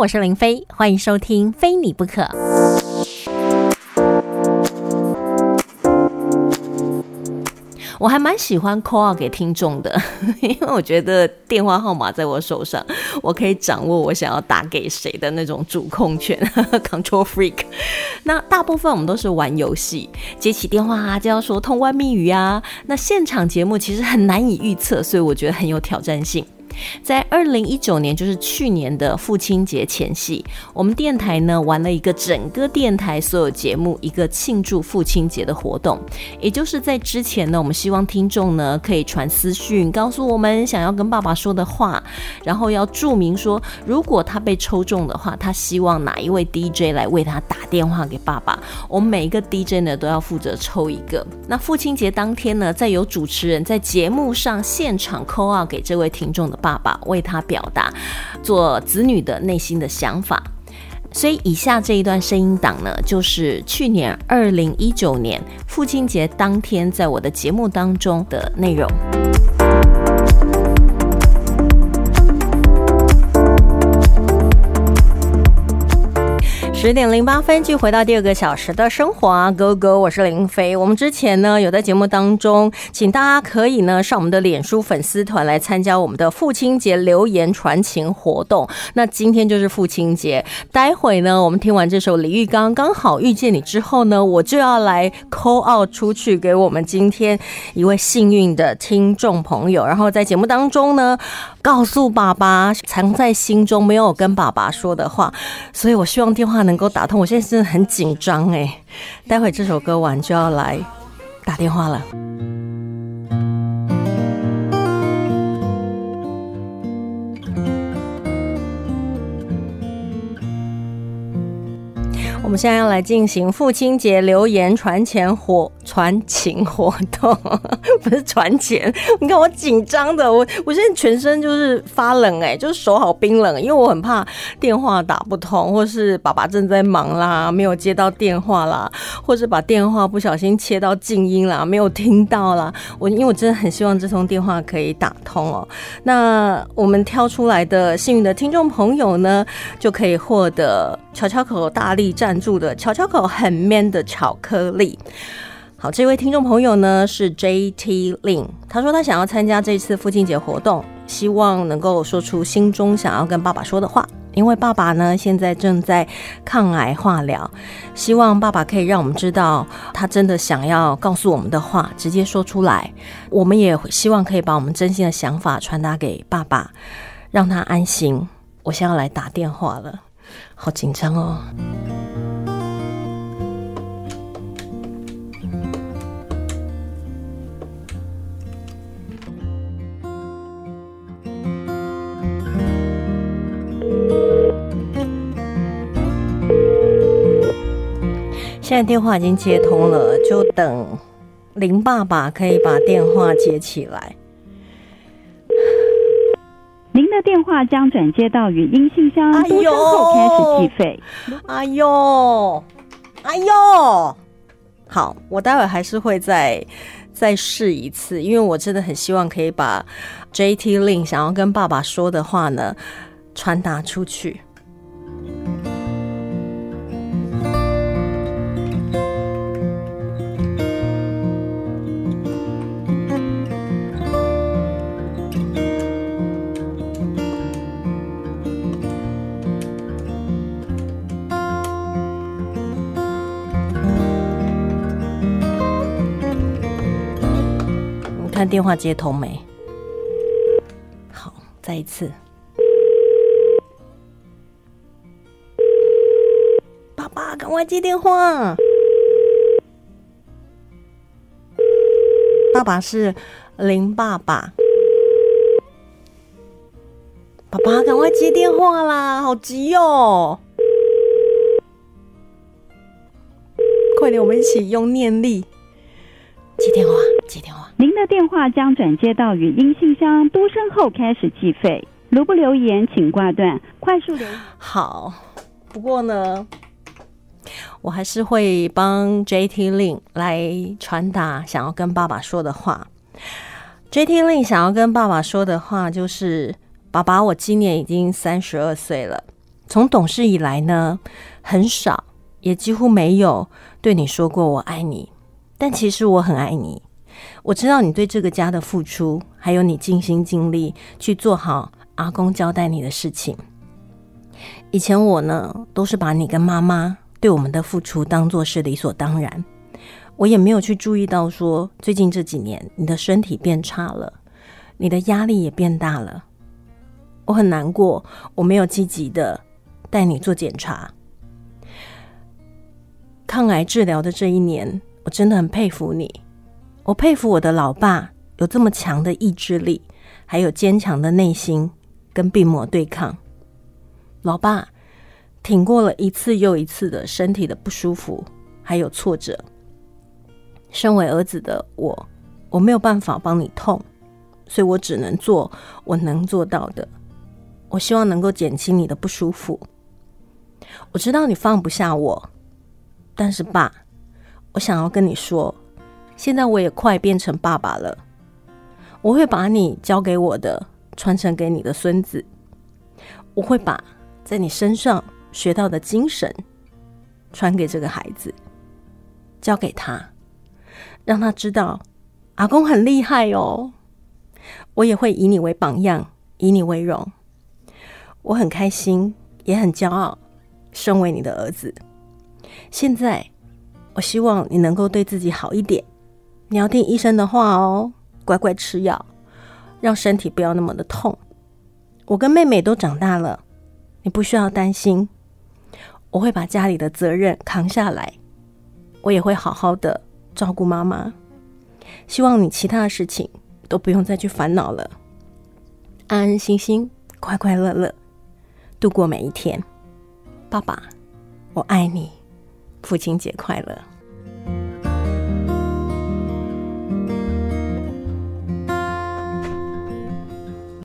我是林飞，欢迎收听《非你不可》。我还蛮喜欢 call 给听众的，因为我觉得电话号码在我手上，我可以掌握我想要打给谁的那种主控权，control freak。那大部分我们都是玩游戏，接起电话啊就要说通关密语啊。那现场节目其实很难以预测，所以我觉得很有挑战性。在二零一九年，就是去年的父亲节前夕，我们电台呢玩了一个整个电台所有节目一个庆祝父亲节的活动。也就是在之前呢，我们希望听众呢可以传私讯告诉我们想要跟爸爸说的话，然后要注明说，如果他被抽中的话，他希望哪一位 DJ 来为他打电话给爸爸。我们每一个 DJ 呢都要负责抽一个。那父亲节当天呢，再由主持人在节目上现场 call 给这位听众的爸。爸为他表达做子女的内心的想法，所以以下这一段声音档呢，就是去年二零一九年父亲节当天在我的节目当中的内容。十点零八分，继续回到第二个小时的生活啊，Go Go，我是林飞。我们之前呢有在节目当中，请大家可以呢上我们的脸书粉丝团来参加我们的父亲节留言传情活动。那今天就是父亲节，待会呢我们听完这首李玉刚刚好遇见你之后呢，我就要来 call out 出去给我们今天一位幸运的听众朋友，然后在节目当中呢告诉爸爸藏在心中没有跟爸爸说的话，所以我希望电话能够打通，我现在真的很紧张哎！待会这首歌完就要来打电话了。我们现在要来进行父亲节留言传钱活传情活动，不是传钱。你看我紧张的，我我现在全身就是发冷哎，就是手好冰冷，因为我很怕电话打不通，或是爸爸正在忙啦，没有接到电话啦，或是把电话不小心切到静音啦，没有听到啦。我因为我真的很希望这通电话可以打通哦。那我们挑出来的幸运的听众朋友呢，就可以获得巧巧口大力赞助的巧巧口很 man 的巧克力。好，这位听众朋友呢是 J T Lin，他说他想要参加这次父亲节活动，希望能够说出心中想要跟爸爸说的话。因为爸爸呢现在正在抗癌化疗，希望爸爸可以让我们知道他真的想要告诉我们的话，直接说出来。我们也希望可以把我们真心的想法传达给爸爸，让他安心。我现在要来打电话了，好紧张哦。现在电话已经接通了，就等林爸爸可以把电话接起来。您的电话将转接到语音信箱，多声后开始计费。哎呦，哎呦，好，我待会还是会再再试一次，因为我真的很希望可以把 JT Lin 想要跟爸爸说的话呢传达出去。看电话接通没？好，再一次。爸爸，赶快接电话！爸爸是林爸爸。爸爸，赶快接电话啦！好急哦！快点，我们一起用念力接电话，接电话。您的电话将转接到语音信箱，嘟声后开始计费。如不留言，请挂断。快速留。好，不过呢，我还是会帮 JT Lin 来传达想要跟爸爸说的话。JT Lin 想要跟爸爸说的话就是：爸爸，我今年已经三十二岁了。从懂事以来呢，很少，也几乎没有对你说过“我爱你”。但其实我很爱你。我知道你对这个家的付出，还有你尽心尽力去做好阿公交代你的事情。以前我呢，都是把你跟妈妈对我们的付出当做是理所当然，我也没有去注意到说，最近这几年你的身体变差了，你的压力也变大了。我很难过，我没有积极的带你做检查。抗癌治疗的这一年，我真的很佩服你。我佩服我的老爸有这么强的意志力，还有坚强的内心跟病魔对抗。老爸挺过了一次又一次的身体的不舒服，还有挫折。身为儿子的我，我没有办法帮你痛，所以我只能做我能做到的。我希望能够减轻你的不舒服。我知道你放不下我，但是爸，我想要跟你说。现在我也快变成爸爸了，我会把你教给我的传承给你的孙子，我会把在你身上学到的精神传给这个孩子，教给他，让他知道阿公很厉害哦。我也会以你为榜样，以你为荣。我很开心，也很骄傲，身为你的儿子。现在，我希望你能够对自己好一点。你要听医生的话哦，乖乖吃药，让身体不要那么的痛。我跟妹妹都长大了，你不需要担心。我会把家里的责任扛下来，我也会好好的照顾妈妈。希望你其他的事情都不用再去烦恼了，安安心心、快快乐乐度过每一天。爸爸，我爱你，父亲节快乐。